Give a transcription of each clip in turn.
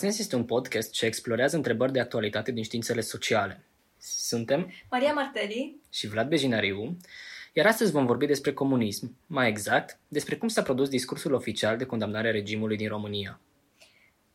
Contrasens este un podcast ce explorează întrebări de actualitate din științele sociale. Suntem Maria Marteli și Vlad Bejinariu, iar astăzi vom vorbi despre comunism, mai exact, despre cum s-a produs discursul oficial de condamnare a regimului din România.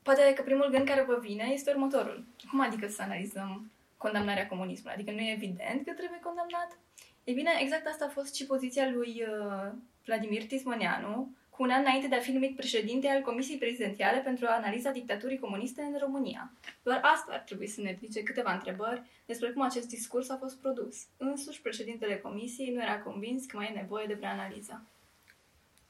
Poate că primul gând care vă vine este următorul. Cum adică să analizăm condamnarea comunismului? Adică nu e evident că trebuie condamnat? E bine, exact asta a fost și poziția lui uh, Vladimir Tismăneanu, cu un an înainte de a fi numit președinte al Comisiei Prezidențiale pentru analiza dictaturii comuniste în România. Doar asta ar trebui să ne ridice câteva întrebări despre cum acest discurs a fost produs. Însuși, președintele Comisiei nu era convins că mai e nevoie de preanaliză.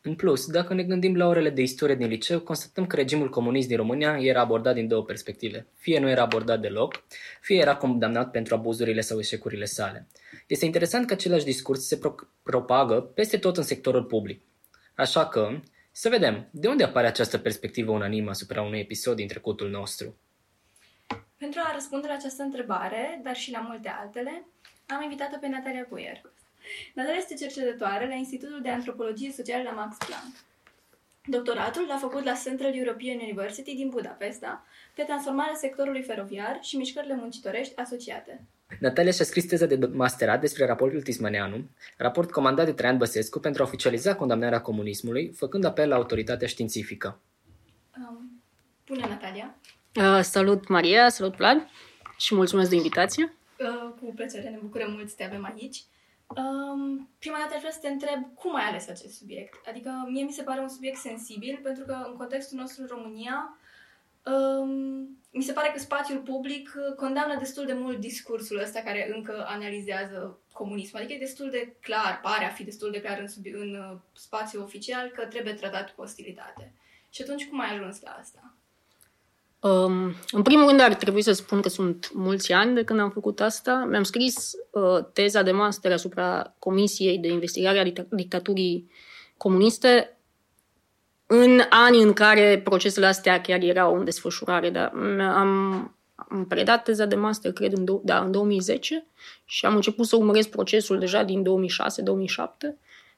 În plus, dacă ne gândim la orele de istorie din liceu, constatăm că regimul comunist din România era abordat din două perspective. Fie nu era abordat deloc, fie era condamnat pentru abuzurile sau eșecurile sale. Este interesant că același discurs se pro- propagă peste tot în sectorul public. Așa că, să vedem, de unde apare această perspectivă unanimă asupra unui episod din trecutul nostru? Pentru a răspunde la această întrebare, dar și la multe altele, am invitat-o pe Natalia Guier. Natalia este cercetătoare la Institutul de Antropologie Socială la Max Planck. Doctoratul l-a făcut la Central European University din Budapesta pe transformarea sectorului feroviar și mișcările muncitorești asociate. Natalia și-a scris teza de masterat despre raportul Tismaneanu, raport comandat de Traian Băsescu pentru a oficializa condamnarea comunismului, făcând apel la autoritatea științifică. Um, bună, Natalia! Uh, salut, Maria, salut, Vlad și mulțumesc de invitație. Uh, cu plăcere, ne bucurăm mult să te avem aici. Um, prima dată aș vrea să te întreb cum ai ales acest subiect. Adică mie mi se pare un subiect sensibil pentru că în contextul nostru în România um, mi se pare că spațiul public condamnă destul de mult discursul ăsta care încă analizează comunismul. Adică e destul de clar, pare a fi destul de clar în, sub, în uh, spațiul oficial că trebuie tratat cu ostilitate. Și atunci cum ai ajuns la asta? Um, în primul rând ar trebui să spun că sunt mulți ani de când am făcut asta. Mi-am scris uh, teza de master asupra Comisiei de Investigare a Dictaturii Comuniste în ani în care procesele astea chiar erau în desfășurare. Dar am, am predat teza de master, cred, în, do- da, în 2010 și am început să urmăresc procesul deja din 2006-2007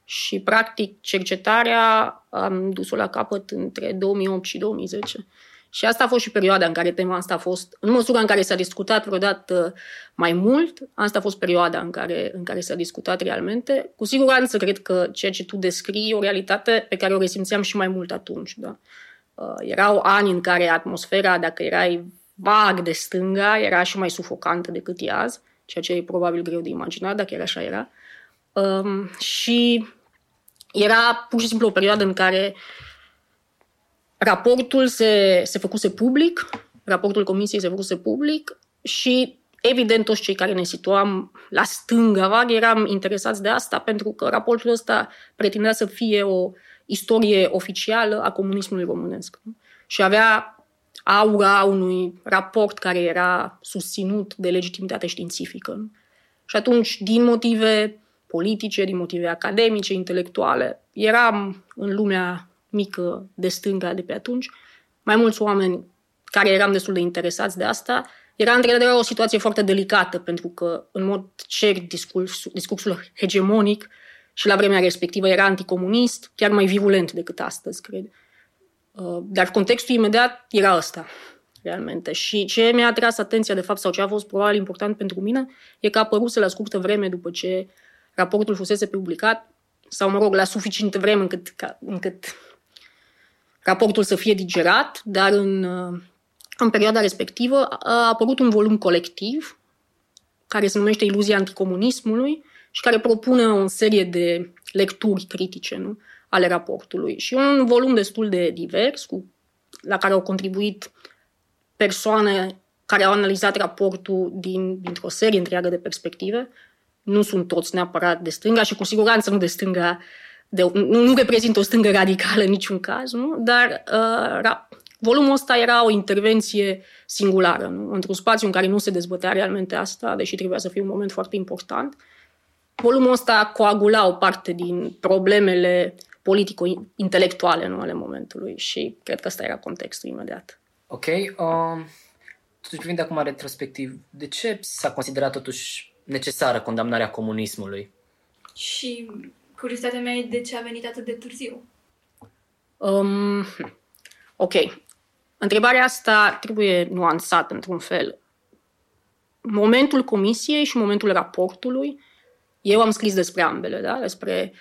și, practic, cercetarea am dus-o la capăt între 2008 și 2010. Și asta a fost și perioada în care tema asta a fost, în măsura în care s-a discutat vreodată mai mult, asta a fost perioada în care, în care s-a discutat realmente. Cu siguranță cred că ceea ce tu descrii e o realitate pe care o resimțeam și mai mult atunci. Da? Uh, erau ani în care atmosfera, dacă erai vag de stânga, era și mai sufocantă decât e azi, ceea ce e probabil greu de imaginat, dacă chiar așa era. Um, și era pur și simplu o perioadă în care uh, Raportul se, se făcuse public, raportul comisiei se făcuse public și evident toți cei care ne situam la stânga vag eram interesați de asta pentru că raportul ăsta pretindea să fie o istorie oficială a comunismului românesc. Și avea aura unui raport care era susținut de legitimitate științifică. Și atunci, din motive politice, din motive academice, intelectuale, eram în lumea mică de stânga de pe atunci, mai mulți oameni care eram destul de interesați de asta, era într-adevăr o situație foarte delicată, pentru că, în mod cert, discursul, discursul hegemonic și la vremea respectivă era anticomunist, chiar mai virulent decât astăzi, cred. Uh, dar contextul imediat era ăsta, realmente. Și ce mi-a atras atenția, de fapt, sau ce a fost probabil important pentru mine, e că a apărut la scurtă vreme după ce raportul fusese publicat, sau, mă rog, la suficientă vreme încât, ca, încât raportul să fie digerat, dar în, uh, în perioada respectivă a apărut un volum colectiv care se numește Iluzia anticomunismului și care propune o serie de lecturi critice nu? ale raportului. Și un volum destul de divers, cu, la care au contribuit persoane care au analizat raportul din, dintr-o serie întreagă de perspective. Nu sunt toți neapărat de stânga și cu siguranță nu de stânga uh, de, nu, nu reprezintă o stângă radicală în niciun caz, nu? dar uh, ra, volumul ăsta era o intervenție singulară, nu? într-un spațiu în care nu se dezbătea realmente asta, deși trebuia să fie un moment foarte important. Volumul ăsta coagula o parte din problemele politico-intelectuale nu, ale momentului și cred că ăsta era contextul imediat. Ok. Um, totuși, privind acum retrospectiv, de ce s-a considerat totuși necesară condamnarea comunismului? Și Curiozitatea mea e de ce a venit atât de târziu. Um, ok. Întrebarea asta trebuie nuanțată într-un fel. Momentul comisiei și momentul raportului, eu am scris despre ambele, da? despre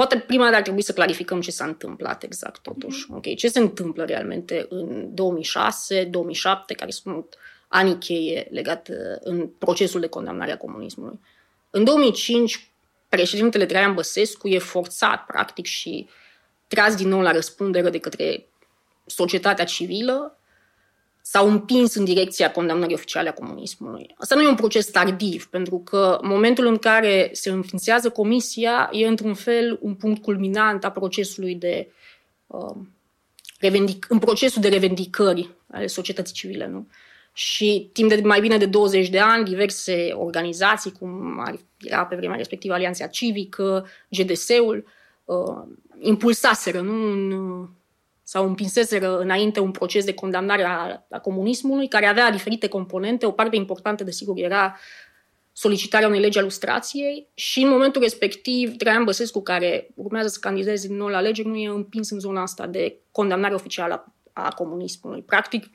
Poate prima dată ar trebui să clarificăm ce s-a întâmplat exact totuși. Mm-hmm. Okay? Ce se întâmplă realmente în 2006, 2007, care sunt anii cheie legate în procesul de condamnare a comunismului. În 2005, președintele Traian Băsescu e forțat, practic, și tras din nou la răspundere de către societatea civilă s-au împins în direcția condamnării oficiale a comunismului. Asta nu e un proces tardiv, pentru că momentul în care se înființează comisia e într-un fel un punct culminant a procesului de uh, revendic- în procesul de revendicări ale societății civile. Nu? Și timp de mai bine de 20 de ani, diverse organizații, cum era pe vremea respectivă Alianța Civică, GDS-ul, uh, impulsaseră nu? un sau împinseseră înainte un proces de condamnare a, a comunismului, care avea diferite componente. O parte importantă, desigur, era solicitarea unei legi a lustrației și în momentul respectiv Traian Băsescu, care urmează să candideze din nou la alegeri, nu e împins în zona asta de condamnare oficială a, a comunismului. Practic,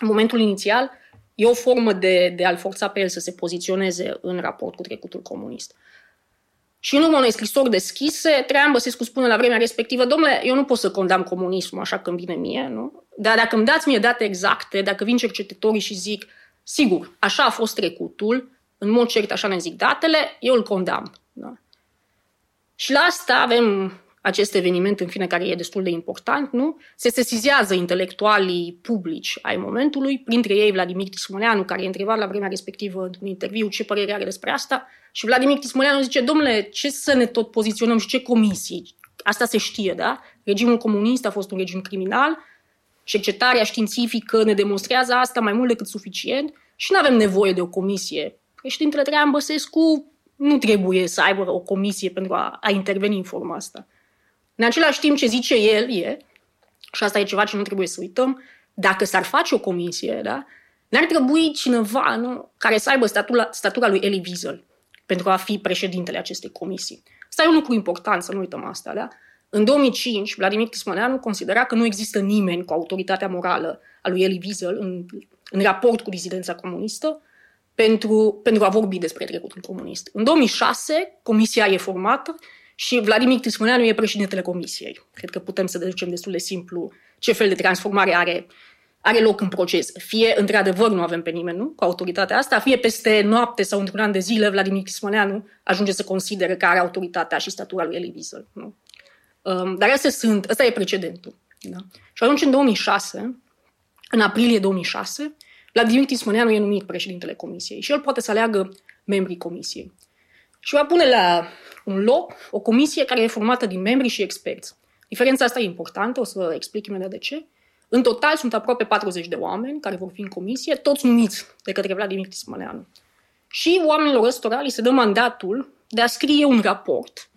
în momentul inițial, e o formă de, de a-l forța pe el să se poziționeze în raport cu trecutul comunist. Și în urmă unei scrisori deschise, Traian Băsescu spune la vremea respectivă, domnule, eu nu pot să condamn comunismul așa când vine mie, nu? Dar dacă îmi dați mie date exacte, dacă vin cercetătorii și zic, sigur, așa a fost trecutul, în mod cert așa ne zic datele, eu îl condamn. Da? Și la asta avem acest eveniment, în fine, care e destul de important, nu? Se sesizează intelectualii publici ai momentului, printre ei Vladimir Tismoneanu, care e întrebat la vremea respectivă într-un interviu ce părere are despre asta, și Vladimir Tismoneanu zice, domnule, ce să ne tot poziționăm și ce comisii? Asta se știe, da? Regimul comunist a fost un regim criminal, cercetarea științifică ne demonstrează asta mai mult decât suficient și nu avem nevoie de o comisie. Președintele Traian Băsescu nu trebuie să aibă o comisie pentru a, a interveni în forma asta. În același timp, ce zice el e, și asta e ceva ce nu trebuie să uităm, dacă s-ar face o comisie, da, n-ar trebui cineva nu, care să aibă statura, statura lui Elie Wiesel pentru a fi președintele acestei comisii. Asta e un lucru important, să nu uităm asta. Da? În 2005, Vladimir Tismaneanu considera că nu există nimeni cu autoritatea morală a lui Elie Wiesel în, în raport cu dizidența comunistă pentru, pentru a vorbi despre trecutul comunist. În 2006, comisia e formată și Vladimir Tismaneanu e președintele comisiei. Cred că putem să deducem destul de simplu ce fel de transformare are are loc în proces. Fie, într-adevăr, nu avem pe nimeni nu? cu autoritatea asta, fie peste noapte sau într-un an de zile, Vladimir Chismăneanu ajunge să considere că are autoritatea și statura lui Elie Wiesel. Nu? Um, dar astea sunt, ăsta e precedentul. Da? Și atunci, în 2006, în aprilie 2006, Vladimir Tismăneanu e numit președintele comisiei și el poate să aleagă membrii comisiei. Și va pune la un loc o comisie care e formată din membri și experți. Diferența asta e importantă, o să explic imediat de ce. În total sunt aproape 40 de oameni care vor fi în comisie, toți numiți de către Vladimir Tismăneanu. Și oamenilor ăstora li se dă mandatul de a scrie un raport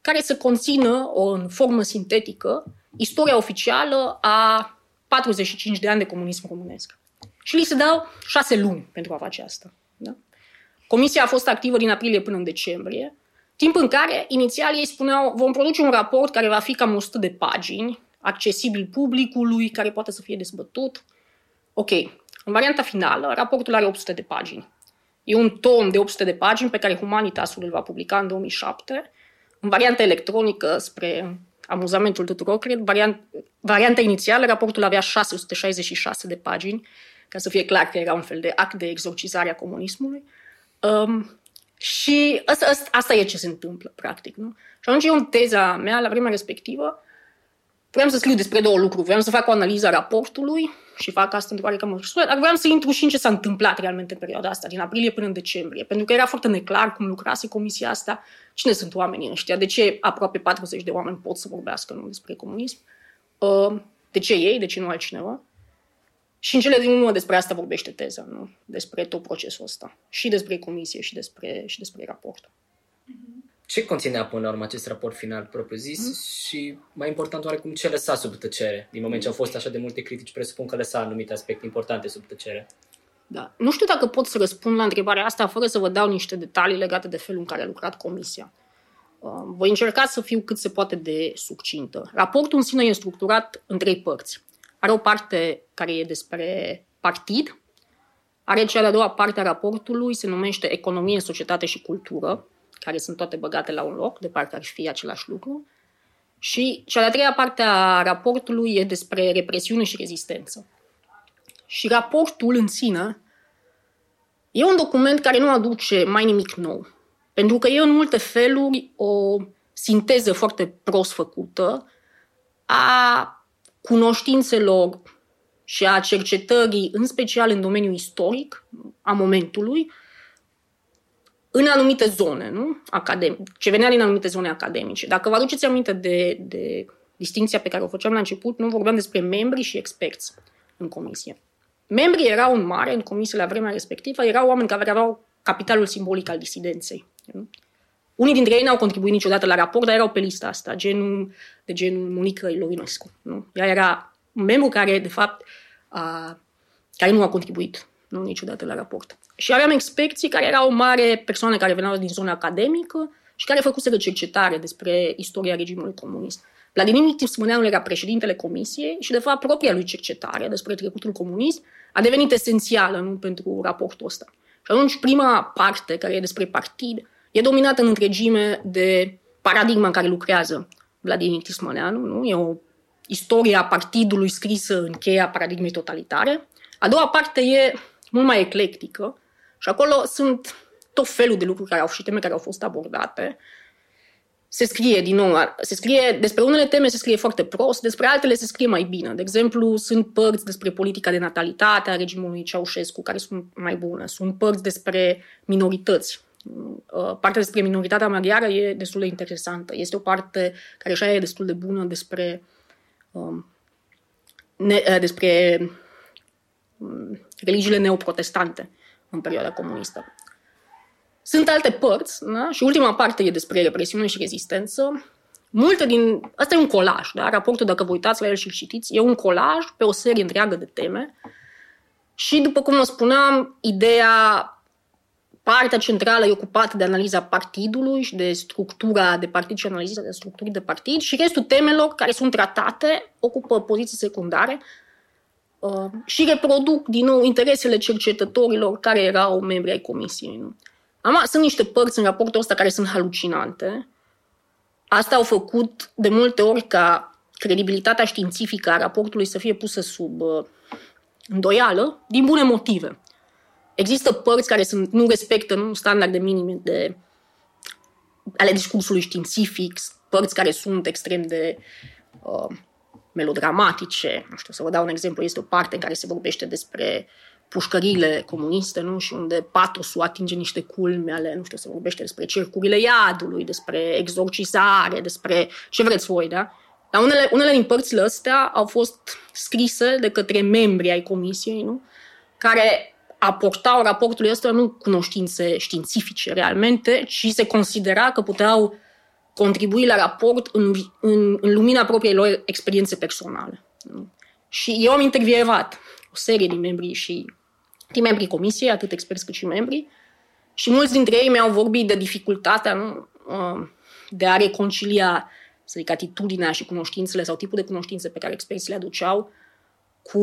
care să conțină, o, în formă sintetică, istoria oficială a 45 de ani de comunism românesc. Și li se dau șase luni pentru a face asta. Da? Comisia a fost activă din aprilie până în decembrie, timp în care, inițial, ei spuneau vom produce un raport care va fi cam 100 de pagini, accesibil publicului, care poate să fie dezbătut. Ok, în varianta finală, raportul are 800 de pagini. E un tom de 800 de pagini pe care Humanitasul îl va publica în 2007. În varianta electronică, spre amuzamentul tuturor, cred, variant, varianta inițială, raportul avea 666 de pagini, ca să fie clar că era un fel de act de exorcizare a comunismului. Um, și asta, asta, asta e ce se întâmplă, practic. Nu? Și atunci eu în teza mea, la vremea respectivă, Vreau să scriu despre două lucruri. Vreau să fac o analiză a raportului și fac asta într-o oarecare măsură, dar vreau să intru și în ce s-a întâmplat realmente în perioada asta, din aprilie până în decembrie, pentru că era foarte neclar cum lucrase comisia asta, cine sunt oamenii ăștia, de ce aproape 40 de oameni pot să vorbească nu despre comunism, uh, de ce ei, de ce nu altcineva. Și în cele din urmă despre asta vorbește teza, nu? despre tot procesul ăsta. Și despre comisie și despre, și despre raport. Mm-hmm ce conținea până la urmă acest raport final propriu-zis mm. și, mai important, oarecum ce lăsa sub tăcere? Din moment ce au fost așa de multe critici, presupun că lăsa anumite aspecte importante sub tăcere. Da. Nu știu dacă pot să răspund la întrebarea asta fără să vă dau niște detalii legate de felul în care a lucrat comisia. Uh, voi încerca să fiu cât se poate de succintă. Raportul în sine e structurat în trei părți. Are o parte care e despre partid. Are cea de-a doua parte a raportului, se numește Economie, Societate și Cultură, care sunt toate băgate la un loc, de parcă ar fi același lucru. Și cea de-a treia parte a raportului e despre represiune și rezistență. Și raportul în sine e un document care nu aduce mai nimic nou. Pentru că e în multe feluri o sinteză foarte prost făcută a cunoștințelor și a cercetării, în special în domeniul istoric, a momentului, în anumite zone, nu? Academic, ce venea din anumite zone academice. Dacă vă aduceți aminte de, de distinția pe care o făceam la început, nu vorbeam despre membri și experți în comisie. Membrii erau în mare, în comisie la vremea respectivă, erau oameni care aveau capitalul simbolic al disidenței. Nu? Unii dintre ei n-au contribuit niciodată la raport, dar erau pe lista asta, genul, de genul Monica Ilorinescu. Nu? Ea era un membru care, de fapt, a, care nu a contribuit nu, niciodată la raport. Și aveam experții care erau mare persoane care veneau din zona academică și care făcuseră cercetare despre istoria regimului comunist. Vladimir Tismăneanu era președintele comisiei și, de fapt, propria lui cercetare despre trecutul comunist a devenit esențială nu, pentru raportul ăsta. Și atunci, prima parte, care e despre partid, e dominată în întregime de paradigma în care lucrează Vladimir Tismăneanu. Nu? E o istoria partidului scrisă în cheia paradigmei totalitare. A doua parte e mult mai eclectică și acolo sunt tot felul de lucruri care au și teme care au fost abordate. Se scrie, din nou, se scrie, despre unele teme se scrie foarte prost, despre altele se scrie mai bine. De exemplu, sunt părți despre politica de natalitate a regimului Ceaușescu, care sunt mai bune. Sunt părți despre minorități. Uh, partea despre minoritatea maghiară e destul de interesantă. Este o parte care așa e destul de bună despre, um, ne, uh, despre um, religiile neoprotestante în perioada comunistă. Sunt alte părți, da? și ultima parte e despre represiune și rezistență. Multe din... Asta e un colaj, da? Raportul, dacă vă uitați la el și citiți, e un colaj pe o serie întreagă de teme. Și, după cum vă spuneam, ideea, partea centrală e ocupată de analiza partidului și de structura de partid și analiza de structuri de partid și restul temelor care sunt tratate ocupă poziții secundare uh, și reproduc din nou interesele cercetătorilor care erau membri ai comisiei. Nu? Am, sunt niște părți în raportul ăsta care sunt halucinante. Asta au făcut de multe ori ca credibilitatea științifică a raportului să fie pusă sub uh, îndoială, din bune motive. Există părți care sunt, nu respectă nu, standarde minime de, ale discursului științific, părți care sunt extrem de uh, melodramatice. Nu știu, să vă dau un exemplu, este o parte în care se vorbește despre pușcările comuniste, nu? Și unde Patosul atinge niște culme ale, nu știu, se vorbește despre cercurile iadului, despre exorcizare, despre ce vreți voi, da? Dar unele, unele din părțile astea au fost scrise de către membri ai comisiei, nu? Care aportau raportului ăsta nu cunoștințe științifice realmente, ci se considera că puteau contribui la raport în, în, în lumina propriei lor experiențe personale. Nu? Și eu am intervievat o serie din membrii și din membrii comisiei, atât experți cât și membrii, și mulți dintre ei mi-au vorbit de dificultatea nu, uh, de a reconcilia, să zic, atitudinea și cunoștințele sau tipul de cunoștințe pe care experții le aduceau cu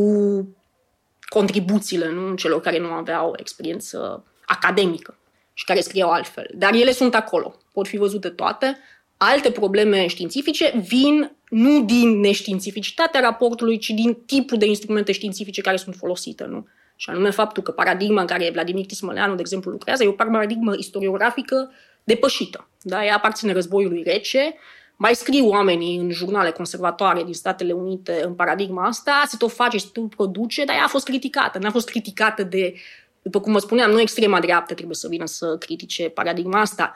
contribuțiile nu, celor care nu aveau experiență academică și care scriau altfel. Dar ele sunt acolo, pot fi văzute toate. Alte probleme științifice vin nu din neștiințificitatea raportului, ci din tipul de instrumente științifice care sunt folosite. Nu? Și anume faptul că paradigma în care Vladimir Tismăleanu, de exemplu, lucrează, e o paradigmă istoriografică depășită. Da? Ea aparține războiului rece, mai scriu oamenii în jurnale conservatoare din Statele Unite în paradigma asta, se tot face, se tot produce, dar ea a fost criticată. N-a fost criticată de, după cum vă spuneam, nu extrema dreaptă trebuie să vină să critique paradigma asta.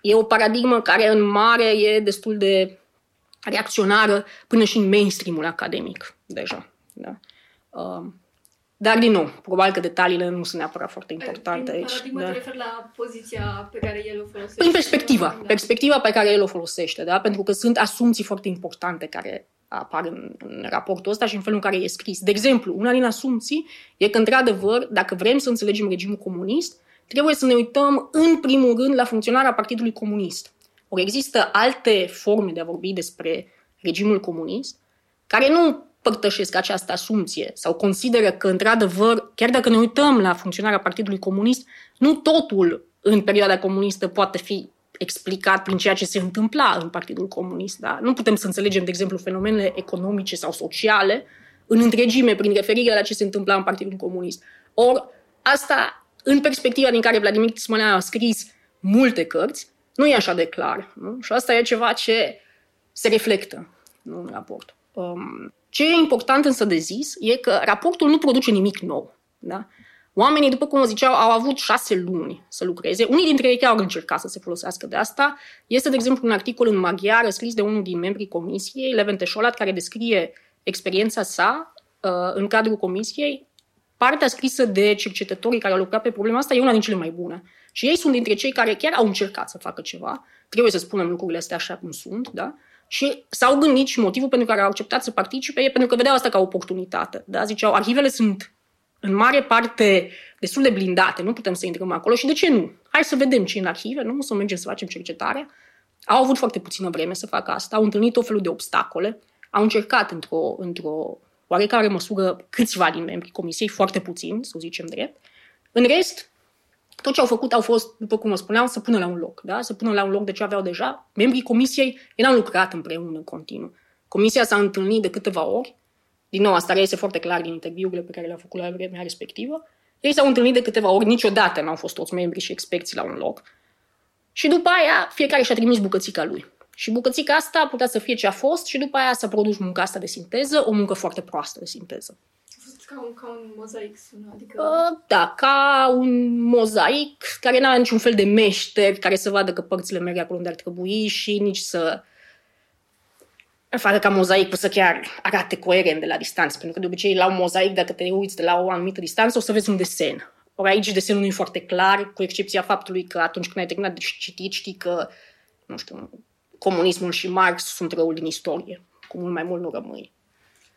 E o paradigmă care în mare e destul de reacționară până și în mainstream-ul academic deja. Da? Uh, dar, din nou, probabil că detaliile nu sunt neapărat foarte importante Prin aici. paradigmă Da. te referi la poziția pe care el o folosește. Prin perspectiva, Da. perspectiva pe care el o folosește, da? pentru că sunt asumții foarte importante care apar în, în raportul ăsta și în felul în care e scris. De exemplu, una din asumții e că, într-adevăr, dacă vrem să înțelegem regimul comunist, trebuie să ne uităm, în primul rând, la funcționarea Partidului Comunist. Ori există alte forme de a vorbi despre regimul comunist, care nu părtășesc această asumție sau consideră că, într-adevăr, chiar dacă ne uităm la funcționarea Partidului Comunist, nu totul în perioada comunistă poate fi explicat prin ceea ce se întâmpla în Partidul Comunist. Da? Nu putem să înțelegem, de exemplu, fenomenele economice sau sociale în întregime prin referire la ce se întâmpla în Partidul Comunist. Ori asta, în perspectiva din care Vladimir Tismanean a scris multe cărți, nu e așa de clar. Nu? Și asta e ceva ce se reflectă nu, în raport. Um, ce e important însă de zis e că raportul nu produce nimic nou. Da? Oamenii, după cum ziceau, au avut șase luni să lucreze. Unii dintre ei chiar au încercat să se folosească de asta. Este, de exemplu, un articol în maghiară scris de unul din membrii comisiei, Levente Șolat, care descrie experiența sa uh, în cadrul comisiei. Partea scrisă de cercetătorii care au lucrat pe problema asta e una din cele mai bune. Și ei sunt dintre cei care chiar au încercat să facă ceva. Trebuie să spunem lucrurile astea așa cum sunt, da? Și s-au gândit și motivul pentru care au acceptat să participe e pentru că vedeau asta ca oportunitate. Da? Ziceau, arhivele sunt în mare parte destul de blindate, nu putem să intrăm acolo și de ce nu? Hai să vedem ce în arhive, nu? Să mergem să facem cercetare. Au avut foarte puțină vreme să facă asta, au întâlnit tot felul de obstacole, au încercat într-o, într-o oarecare măsură câțiva din membrii comisiei, foarte puțini, să zicem drept. În rest, tot ce au făcut au fost, după cum vă spuneam, să pună la un loc, da? să pună la un loc de ce aveau deja. Membrii comisiei ei n-au lucrat împreună în continuu. Comisia s-a întâlnit de câteva ori, din nou, asta reiese foarte clar din interviurile pe care le-au făcut la vremea respectivă. Ei s-au întâlnit de câteva ori, niciodată n-au fost toți membrii și experții la un loc. Și după aia, fiecare și-a trimis bucățica lui. Și bucățica asta putea să fie ce a fost și după aia s-a produs munca asta de sinteză, o muncă foarte proastă de sinteză. A fost ca un, ca un mozaic, sună, adică... Uh, da, ca un mozaic care n-avea niciun fel de meșter care să vadă că părțile merg acolo unde ar trebui și nici să facă ca mozaicul să chiar arate coerent de la distanță. Pentru că de obicei la un mozaic, dacă te uiți de la o anumită distanță, o să vezi un desen. Ori aici desenul nu e foarte clar, cu excepția faptului că atunci când ai terminat de citit, știi că, nu știu, comunismul și Marx sunt răul din istorie. Cu mult mai mult nu rămâi.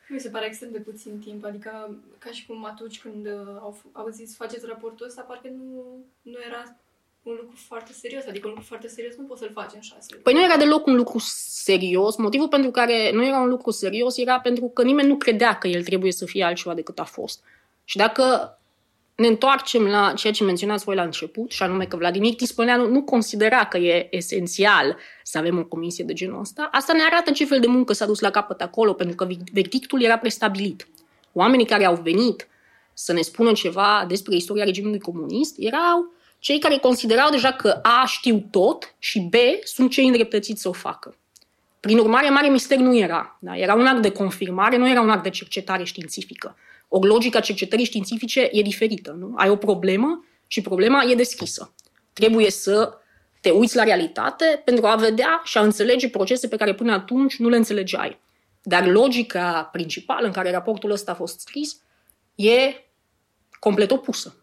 Mi se pare extrem de puțin timp, adică ca și cum atunci când uh, au, au zis faceți raportul ăsta, parcă nu, nu era un lucru foarte serios, adică un lucru foarte serios nu poți să-l faci în șase luni. Păi nu era deloc un lucru serios. Motivul pentru care nu era un lucru serios era pentru că nimeni nu credea că el trebuie să fie altceva decât a fost. Și dacă ne întoarcem la ceea ce menționați voi la început, și anume că Vladimir Tispăneanu nu considera că e esențial să avem o comisie de genul ăsta, asta ne arată ce fel de muncă s-a dus la capăt acolo, pentru că verdictul era prestabilit. Oamenii care au venit să ne spună ceva despre istoria regimului comunist erau cei care considerau deja că A știu tot și B sunt cei îndreptățiți să o facă. Prin urmare, mare mister nu era. Da? Era un act de confirmare, nu era un act de cercetare științifică. O logică a cercetării științifice e diferită. Nu? Ai o problemă și problema e deschisă. Trebuie să te uiți la realitate pentru a vedea și a înțelege procese pe care până atunci nu le înțelegeai. Dar logica principală în care raportul ăsta a fost scris e complet opusă.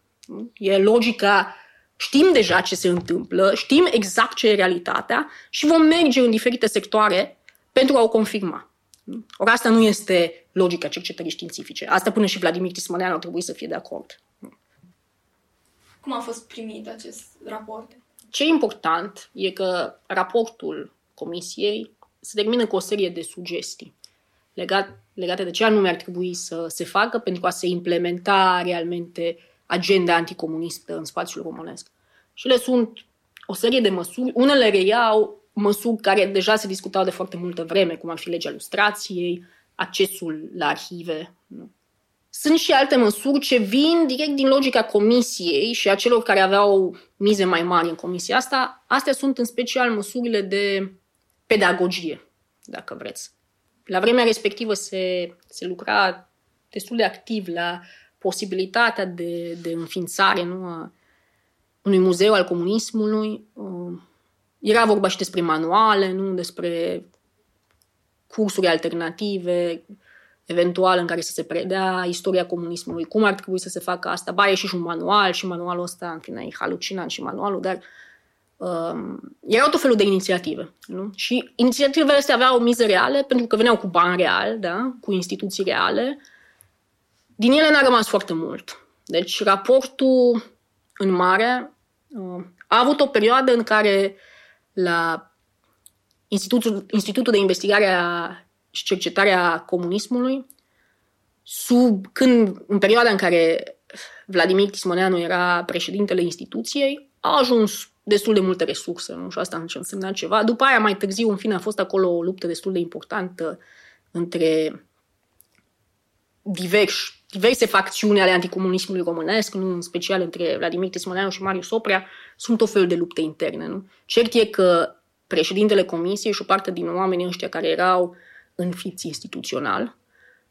E logica Știm deja ce se întâmplă, știm exact ce e realitatea și vom merge în diferite sectoare pentru a o confirma. Ori asta nu este logica cercetării științifice. Asta până și Vladimir Tismanean ar trebui să fie de acord. Cum a fost primit acest raport? Ce e important e că raportul comisiei se termină cu o serie de sugestii legat, legate de ce anume ar trebui să se facă pentru a se implementa realmente agenda anticomunistă în spațiul românesc. Și le sunt o serie de măsuri. Unele reiau măsuri care deja se discutau de foarte multă vreme, cum ar fi legea ilustrației, accesul la arhive. Nu? Sunt și alte măsuri ce vin direct din logica comisiei și a celor care aveau mize mai mari în comisia asta. Astea sunt în special măsurile de pedagogie, dacă vreți. La vremea respectivă se, se lucra destul de activ la posibilitatea de, de înființare nu, a unui muzeu al comunismului. Uh, era vorba și despre manuale, nu despre cursuri alternative, eventual în care să se predea istoria comunismului, cum ar trebui să se facă asta. Ba, e și un manual și manualul ăsta, în fine, e halucinant și manualul, dar um, erau tot felul de inițiative. Nu? Și inițiativele astea aveau mize reale pentru că veneau cu bani real, da? cu instituții reale. Din ele n-a rămas foarte mult. Deci raportul în mare a avut o perioadă în care la Institutul, Institutul de Investigare a și Cercetare a Comunismului sub, când, în perioada în care Vladimir Tismoneanu era președintele instituției, a ajuns destul de multe resurse, nu? Și asta a însemnat ceva. După aia, mai târziu, în fine, a fost acolo o luptă destul de importantă între diversi, diverse facțiuni ale anticomunismului românesc, nu în special între Vladimir Tismoneanu și Marius Oprea, sunt o fel de lupte interne. Nu? Cert e că președintele comisiei și o parte din oamenii ăștia care erau înfiți instituțional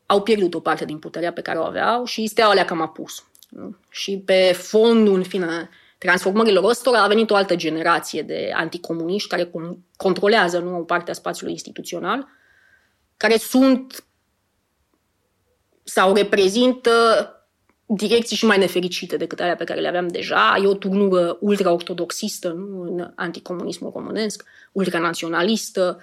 au pierdut o parte din puterea pe care o aveau și steaua le-a cam apus. Nu? Și pe fondul, în fine, transformărilor ăstora a venit o altă generație de anticomuniști care controlează nu, o parte a spațiului instituțional, care sunt sau reprezintă direcții și mai nefericite decât alea pe care le aveam deja. E o turnură ultra-ortodoxistă nu? în anticomunismul românesc, ultranaționalistă.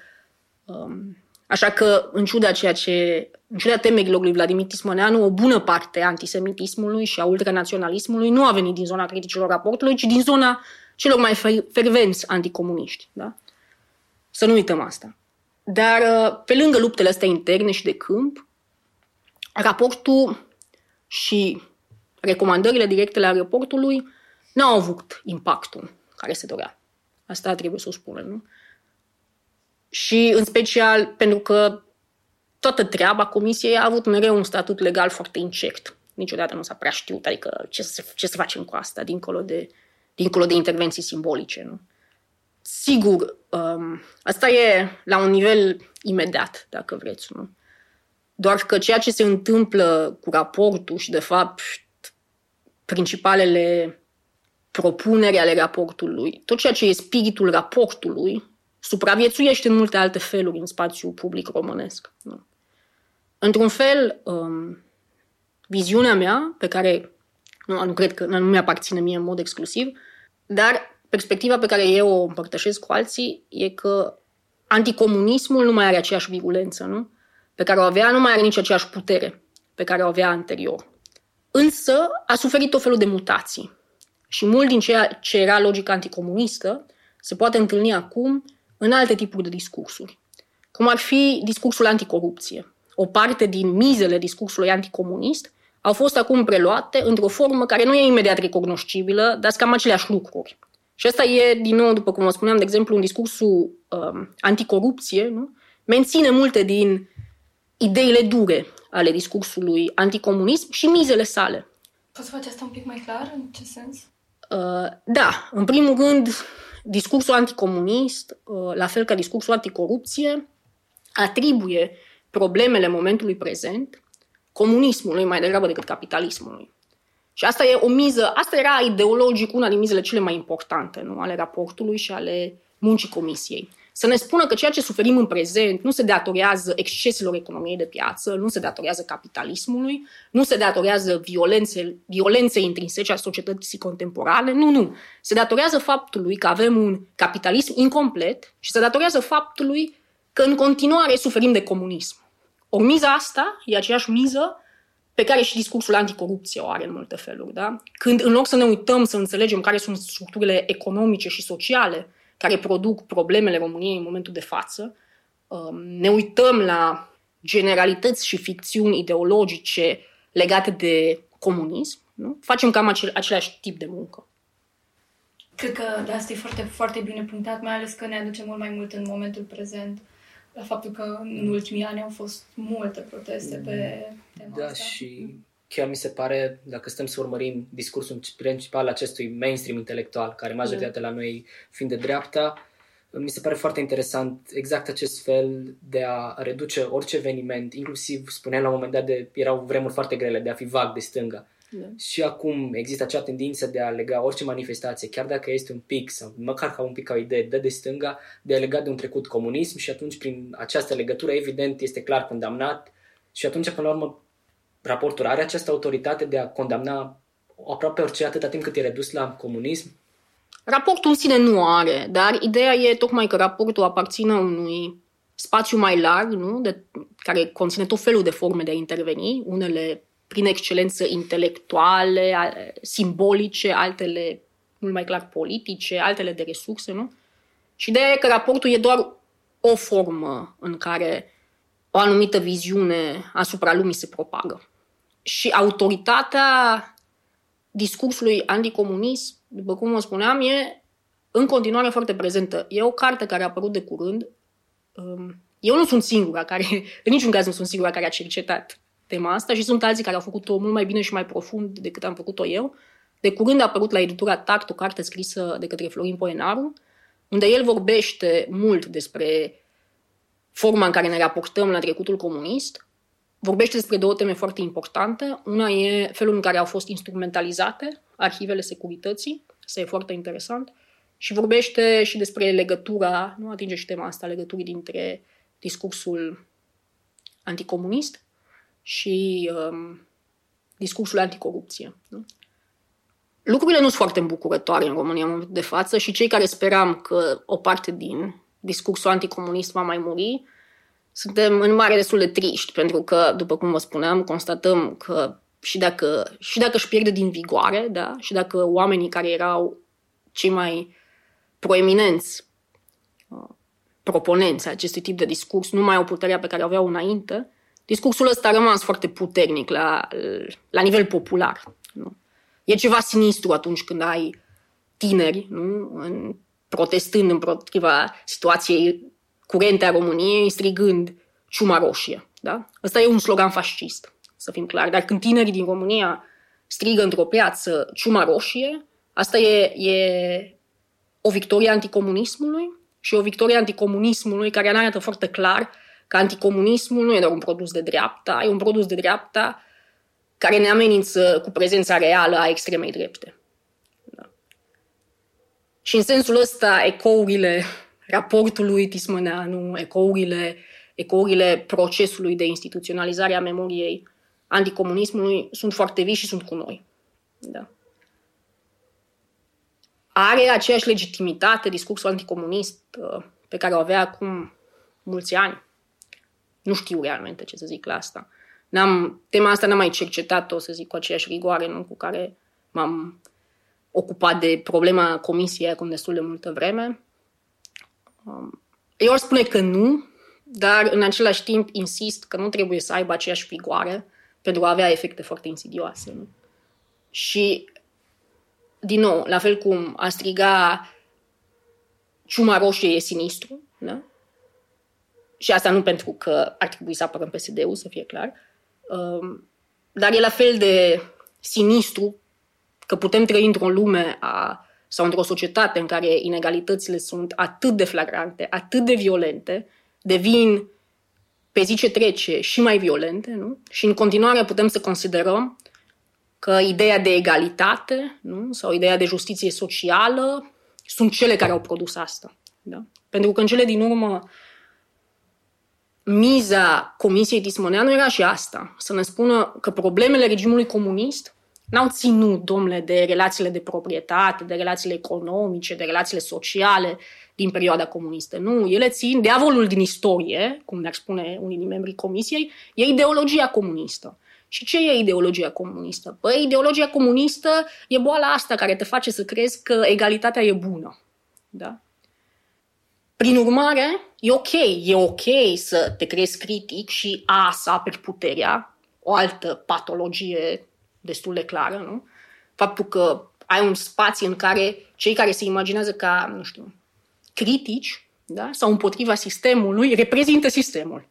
Um, așa că, în ciuda ceea ce, în ciuda temerilor lui Vladimir Tismăneanu, o bună parte a antisemitismului și a ultranaționalismului nu a venit din zona criticilor raportului, ci din zona celor mai fervenți anticomuniști. Da? Să nu uităm asta. Dar, uh, pe lângă luptele astea interne și de câmp, raportul și recomandările directe ale raportului nu au avut impactul care se dorea. Asta trebuie să o spunem, nu? Și în special pentru că toată treaba comisiei a avut mereu un statut legal foarte incert. Niciodată nu s-a prea știut, adică ce să, ce să facem cu asta, dincolo de, dincolo de intervenții simbolice, nu? Sigur, um, asta e la un nivel imediat, dacă vreți, nu? Doar că ceea ce se întâmplă cu raportul și, de fapt, principalele propuneri ale raportului, tot ceea ce e spiritul raportului, supraviețuiește în multe alte feluri în spațiul public românesc. Nu? Într-un fel, um, viziunea mea, pe care nu, nu cred că nu mi-aparține mie în mod exclusiv, dar perspectiva pe care eu o împărtășesc cu alții e că anticomunismul nu mai are aceeași virulență, nu? Pe care o avea, nu mai are nici aceeași putere pe care o avea anterior. Însă a suferit o felul de mutații. Și mult din ceea ce era logica anticomunistă se poate întâlni acum în alte tipuri de discursuri. Cum ar fi discursul anticorupție. O parte din mizele discursului anticomunist au fost acum preluate într-o formă care nu e imediat recunoscibilă, dar sunt cam aceleași lucruri. Și asta e, din nou, după cum vă spuneam, de exemplu, un discursul um, anticorupție, nu? menține multe din ideile dure ale discursului anticomunism și mizele sale. Poți să faci asta un pic mai clar? În ce sens? Uh, da, în primul rând, discursul anticomunist, uh, la fel ca discursul anticorupție, atribuie problemele momentului prezent comunismului mai degrabă decât capitalismului. Și asta e o miză, asta era ideologic una din mizele cele mai importante nu? ale raportului și ale muncii comisiei să ne spună că ceea ce suferim în prezent nu se datorează exceselor economiei de piață, nu se datorează capitalismului, nu se datorează violențe, violenței intrinsece a societății contemporane, nu, nu. Se datorează faptului că avem un capitalism incomplet și se datorează faptului că în continuare suferim de comunism. O miza asta e aceeași miză pe care și discursul anticorupție o are în multe feluri. Da? Când în loc să ne uităm să înțelegem care sunt structurile economice și sociale care produc problemele României în momentul de față, um, ne uităm la generalități și ficțiuni ideologice legate de comunism, nu? facem cam acel, același tip de muncă. Cred că de asta e foarte, foarte bine punctat, mai ales că ne aduce mult mai mult în momentul prezent la faptul că în ultimii ani au fost multe proteste pe tema da, asta. și chiar mi se pare, dacă stăm să urmărim discursul principal acestui mainstream intelectual, care majoritatea la noi fiind de dreapta, mi se pare foarte interesant exact acest fel de a reduce orice eveniment, inclusiv spuneam la un moment dat de, erau vremuri foarte grele de a fi vag de stânga. Da. Și acum există acea tendință de a lega orice manifestație, chiar dacă este un pic sau măcar ca un pic ca o idee de de stânga, de a lega de un trecut comunism și atunci prin această legătură evident este clar condamnat și atunci până la urmă raportul are această autoritate de a condamna aproape orice atâta timp cât e redus la comunism? Raportul în sine nu are, dar ideea e tocmai că raportul aparține unui spațiu mai larg, nu? De, care conține tot felul de forme de a interveni, unele prin excelență intelectuale, simbolice, altele mult mai clar politice, altele de resurse, nu? Și ideea e că raportul e doar o formă în care o anumită viziune asupra lumii se propagă. Și autoritatea discursului anticomunist, după cum vă spuneam, e în continuare foarte prezentă. E o carte care a apărut de curând. Um, eu nu sunt singura care, în niciun caz nu sunt singura care a cercetat tema asta și sunt alții care au făcut-o mult mai bine și mai profund decât am făcut-o eu. De curând a apărut la editura Tact o carte scrisă de către Florin Poenaru, unde el vorbește mult despre forma în care ne raportăm la trecutul comunist, vorbește despre două teme foarte importante. Una e felul în care au fost instrumentalizate arhivele securității, asta e foarte interesant, și vorbește și despre legătura, nu atinge și tema asta, legăturii dintre discursul anticomunist și um, discursul anticorupție. Nu? Lucrurile nu sunt foarte îmbucurătoare în România în momentul de față și cei care speram că o parte din discursul anticomunist va mai muri, suntem în mare destul de triști, pentru că, după cum vă spuneam, constatăm că și dacă, și dacă își pierde din vigoare, da, și dacă oamenii care erau cei mai proeminenți uh, proponenți acestui tip de discurs nu mai au puterea pe care aveau înainte, discursul ăsta a rămas foarte puternic la, la nivel popular. Nu? E ceva sinistru atunci când ai tineri nu? În, protestând împotriva situației curente a României, strigând ciuma roșie. Da? Ăsta e un slogan fascist, să fim clari. Dar când tinerii din România strigă într-o piață ciuma roșie, asta e, e o victorie anticomunismului și o victorie anticomunismului care ne arată foarte clar că anticomunismul nu e doar un produs de dreapta, e un produs de dreapta care ne amenință cu prezența reală a extremei drepte. Da. Și în sensul ăsta, ecourile raportului Tismăneanu, ecourile, ecourile procesului de instituționalizare a memoriei anticomunismului sunt foarte vii și sunt cu noi. Da. Are aceeași legitimitate discursul anticomunist uh, pe care o avea acum mulți ani. Nu știu realmente ce să zic la asta. N-am, tema asta n-am mai cercetat-o, să zic, cu aceeași rigoare nu? cu care m-am ocupat de problema comisiei acum destul de multă vreme. Um, eu aș spune că nu, dar în același timp insist că nu trebuie să aibă aceeași vigoare pentru a avea efecte foarte insidioase. Nu? Și, din nou, la fel cum a striga ciuma roșie e sinistru, da? și asta nu pentru că ar trebui să apărăm PSD-ul, să fie clar, um, dar e la fel de sinistru că putem trăi într-o lume a sau într-o societate în care inegalitățile sunt atât de flagrante, atât de violente, devin pe zi ce trece și mai violente, nu? Și în continuare putem să considerăm că ideea de egalitate nu? sau ideea de justiție socială sunt cele care au produs asta. Da? Pentru că în cele din urmă miza Comisiei Tismoneanu era și asta, să ne spună că problemele regimului comunist n-au ținut, domnule, de relațiile de proprietate, de relațiile economice, de relațiile sociale din perioada comunistă. Nu, ele țin, diavolul din istorie, cum ne-ar spune unii din membrii comisiei, e ideologia comunistă. Și ce e ideologia comunistă? Păi, ideologia comunistă e boala asta care te face să crezi că egalitatea e bună. Da? Prin urmare, e ok, e ok să te crezi critic și a să aperi puterea, o altă patologie destul de clară, nu? Faptul că ai un spațiu în care cei care se imaginează ca, nu știu, critici da? sau împotriva sistemului, reprezintă sistemul.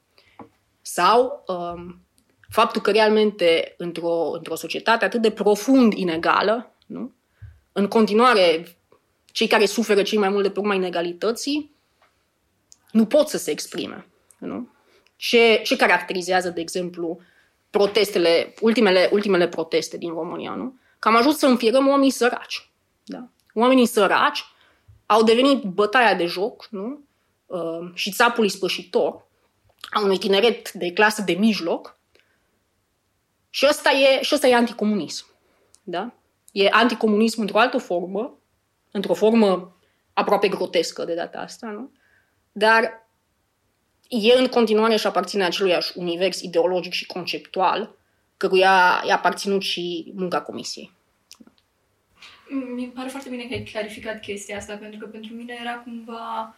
Sau um, faptul că realmente într-o, într-o societate atât de profund inegală, nu? în continuare cei care suferă cei mai mult de pe urma inegalității nu pot să se exprime. Nu? Ce, ce caracterizează, de exemplu, protestele, ultimele, ultimele proteste din România, nu? Că am ajuns să înfirăm oamenii săraci. Da? Oamenii săraci au devenit bătaia de joc nu? Uh, și țapul ispășitor a unui tineret de clasă de mijloc și ăsta e, și ăsta e anticomunism. Da? E anticomunism într-o altă formă, într-o formă aproape grotescă de data asta, nu? dar e în continuare și aparține aceluiași univers ideologic și conceptual căruia i-a aparținut și munca comisiei. Mi pare foarte bine că ai clarificat chestia asta, pentru că pentru mine era cumva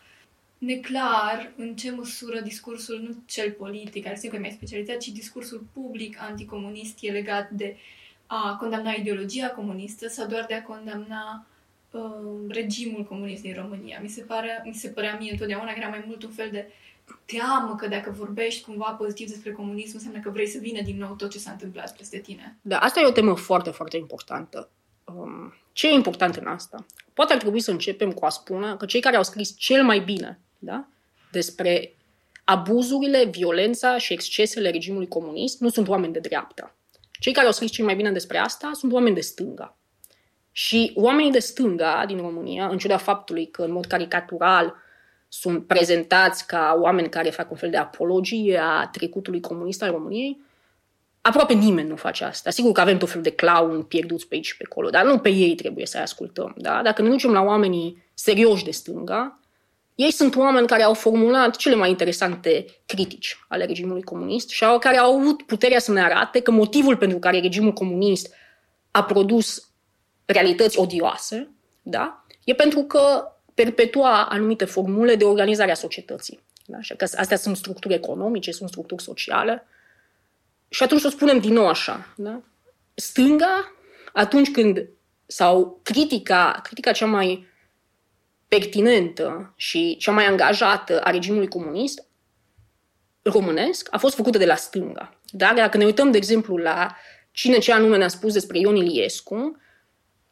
neclar în ce măsură discursul, nu cel politic, care sigur că e mai specializat, ci discursul public anticomunist e legat de a condamna ideologia comunistă sau doar de a condamna uh, regimul comunist din România. Mi se, pare, mi se părea mie întotdeauna că era mai mult un fel de teamă că dacă vorbești cumva pozitiv despre comunism, înseamnă că vrei să vină din nou tot ce s-a întâmplat peste tine. Da, asta e o temă foarte, foarte importantă. Um, ce e important în asta? Poate ar trebui să începem cu a spune că cei care au scris cel mai bine da, despre abuzurile, violența și excesele regimului comunist nu sunt oameni de dreapta. Cei care au scris cel mai bine despre asta sunt oameni de stânga. Și oamenii de stânga din România, în ciuda faptului că în mod caricatural sunt prezentați ca oameni care fac un fel de apologie a trecutului comunist al României, aproape nimeni nu face asta. Sigur că avem tot felul de clown pierduți pe aici și pe acolo, dar nu pe ei trebuie să ascultăm. Da? Dacă ne ducem la oamenii serioși de stânga, ei sunt oameni care au formulat cele mai interesante critici ale regimului comunist și au, care au avut puterea să ne arate că motivul pentru care regimul comunist a produs realități odioase, da? e pentru că perpetua anumite formule de organizare a societății. Da? Și că astea sunt structuri economice, sunt structuri sociale. Și atunci o spunem din nou așa. Da? Stânga, atunci când, sau critica, critica cea mai pertinentă și cea mai angajată a regimului comunist românesc a fost făcută de la stânga. Dar dacă ne uităm, de exemplu, la cine ce anume ne-a spus despre Ion Iliescu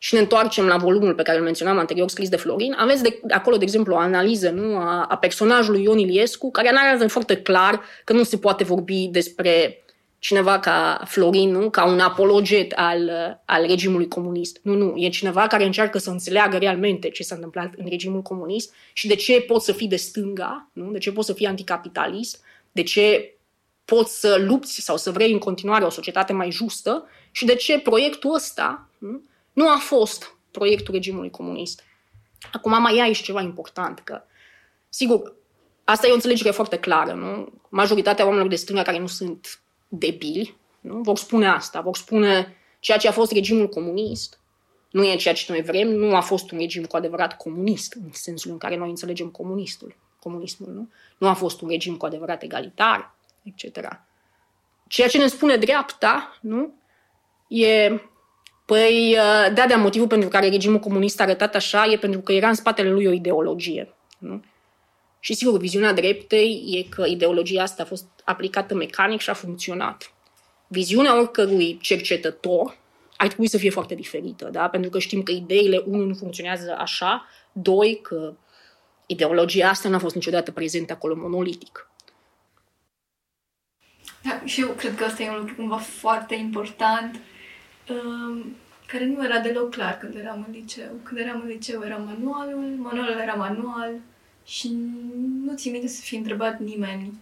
și ne întoarcem la volumul pe care îl menționam anterior, scris de Florin, aveți de, acolo, de exemplu, o analiză nu, a, a personajului Ion Iliescu, care analizează foarte clar că nu se poate vorbi despre cineva ca Florin, nu? ca un apologet al, al regimului comunist. Nu, nu, e cineva care încearcă să înțeleagă realmente ce s-a întâmplat în regimul comunist și de ce poți să fii de stânga, nu? de ce poți să fii anticapitalist, de ce poți să lupți sau să vrei în continuare o societate mai justă și de ce proiectul ăsta nu, nu a fost proiectul regimului comunist. Acum mai e aici ceva important, că, sigur, asta e o înțelegere foarte clară, nu? Majoritatea oamenilor de stânga care nu sunt debili, nu? vor spune asta, vor spune ceea ce a fost regimul comunist, nu e ceea ce noi vrem, nu a fost un regim cu adevărat comunist, în sensul în care noi înțelegem comunistul, comunismul, nu? Nu a fost un regim cu adevărat egalitar, etc. Ceea ce ne spune dreapta, nu? E, păi, da, de motivul pentru care regimul comunist a arătat așa e pentru că era în spatele lui o ideologie, nu? Și sigur, viziunea dreptei e că ideologia asta a fost aplicată mecanic și a funcționat. Viziunea oricărui cercetător ar trebui să fie foarte diferită, da? pentru că știm că ideile, unul, nu funcționează așa, doi, că ideologia asta n-a fost niciodată prezentă acolo monolitic. Da, și eu cred că asta e un lucru cumva foarte important, um, care nu era deloc clar când eram în liceu. Când eram în liceu era manualul, manualul era manual, și nu ți minte să fi întrebat nimeni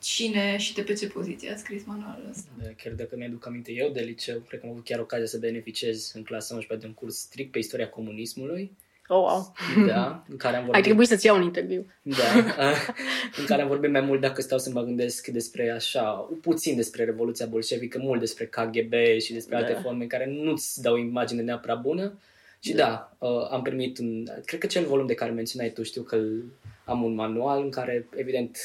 cine și de pe ce poziție a scris manualul ăsta. Da, chiar dacă mi-aduc aminte eu de liceu, cred că am avut chiar ocazia să beneficiez în clasa 11 de un curs strict pe istoria comunismului. Oh, wow. Da, în care am vorbit... Ai trebuit să-ți iau un interviu. Da, în care am vorbit mai mult dacă stau să mă gândesc despre așa, puțin despre Revoluția Bolșevică, mult despre KGB și despre da. alte forme care nu-ți dau imagine neapărat bună, și da, uh, am primit un... Cred că cel volum de care menționai tu, știu că am un manual în care, evident,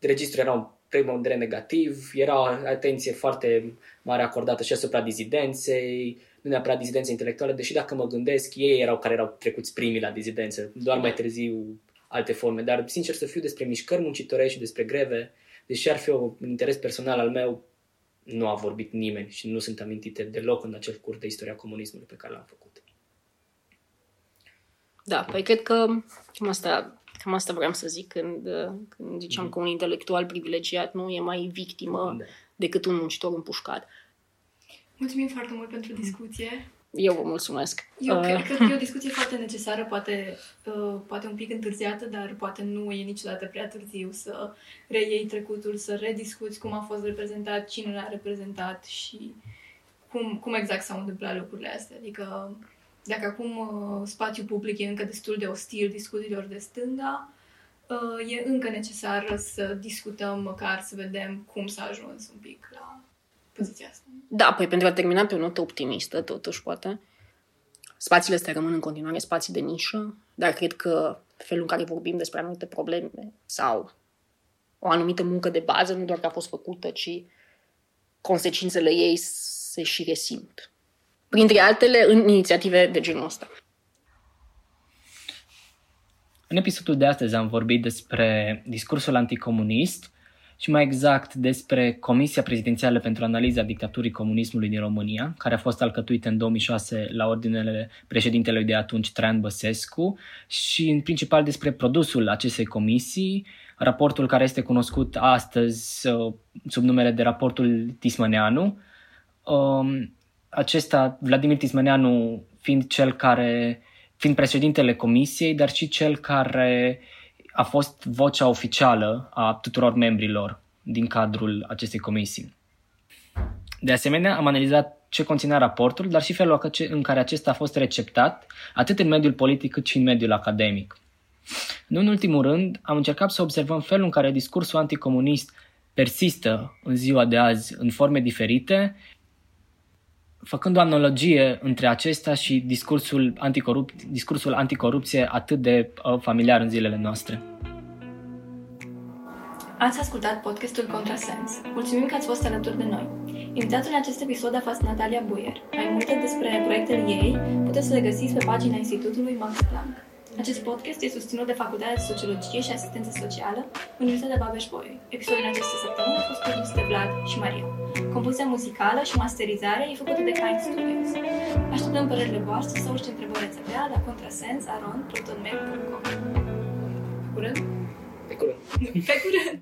registrul era un preponderent negativ, era o atenție foarte mare acordată și asupra dizidenței, nu neapărat dizidențe intelectuale, deși dacă mă gândesc, ei erau care erau trecuți primii la dizidențe, doar mai târziu alte forme. Dar, sincer să fiu, despre mișcări muncitorești și despre greve, deși ar fi un interes personal al meu, nu a vorbit nimeni și nu sunt amintite deloc în acel curs de istoria comunismului pe care l-am făcut. Da, păi cred că cam asta, cam asta vreau să zic când, când ziceam mm-hmm. că un intelectual privilegiat nu e mai victimă da. decât un muncitor împușcat. Mulțumim foarte mult pentru discuție. Eu vă mulțumesc. Eu uh. cred, că e o discuție foarte necesară, poate, uh, poate un pic întârziată, dar poate nu e niciodată prea târziu să reiei trecutul, să rediscuți cum a fost reprezentat, cine l-a reprezentat și cum, cum exact s-au întâmplat lucrurile astea. Adică dacă acum uh, spațiul public e încă destul de ostil discuțiilor de stânga, uh, e încă necesar să discutăm măcar să vedem cum s-a ajuns un pic la poziția asta. Da, păi pentru a termina pe o notă optimistă, totuși, poate, Spațiile astea rămân în continuare spații de nișă, dar cred că felul în care vorbim despre anumite probleme sau o anumită muncă de bază, nu doar că a fost făcută, ci consecințele ei se și resimt. Printre altele, în inițiative de genul ăsta. În episodul de astăzi am vorbit despre discursul anticomunist și mai exact despre Comisia Prezidențială pentru Analiza Dictaturii Comunismului din România, care a fost alcătuită în 2006 la ordinele președintelui de atunci, Traian Băsescu, și în principal despre produsul acestei comisii, raportul care este cunoscut astăzi uh, sub numele de raportul Tismăneanu. Um, acesta, Vladimir Tismăneanu, fiind cel care, fiind președintele comisiei, dar și cel care a fost vocea oficială a tuturor membrilor din cadrul acestei comisii. De asemenea, am analizat ce conținea raportul, dar și felul în care acesta a fost receptat, atât în mediul politic cât și în mediul academic. Nu în ultimul rând, am încercat să observăm felul în care discursul anticomunist persistă în ziua de azi în forme diferite, făcând o analogie între acesta și discursul, anticorup- discursul anticorupție atât de uh, familiar în zilele noastre. Ați ascultat podcastul Contrasens. Mulțumim că ați fost alături de noi. Invitatul în acest episod a fost Natalia Buier. Mai multe despre proiectele ei puteți să le găsiți pe pagina Institutului Max Planck. Acest podcast este susținut de Facultatea de Sociologie și Asistență Socială, Universitatea Babeș-Bolyai. Episodul în această săptămână a fost produs de Vlad și Maria. Compoziția muzicală și masterizarea e făcută de Kind Studios. Așteptăm părerile voastre sau orice întrebări ați avea la contrasensaron.mail.com Curând? Pe curând! Pe curând!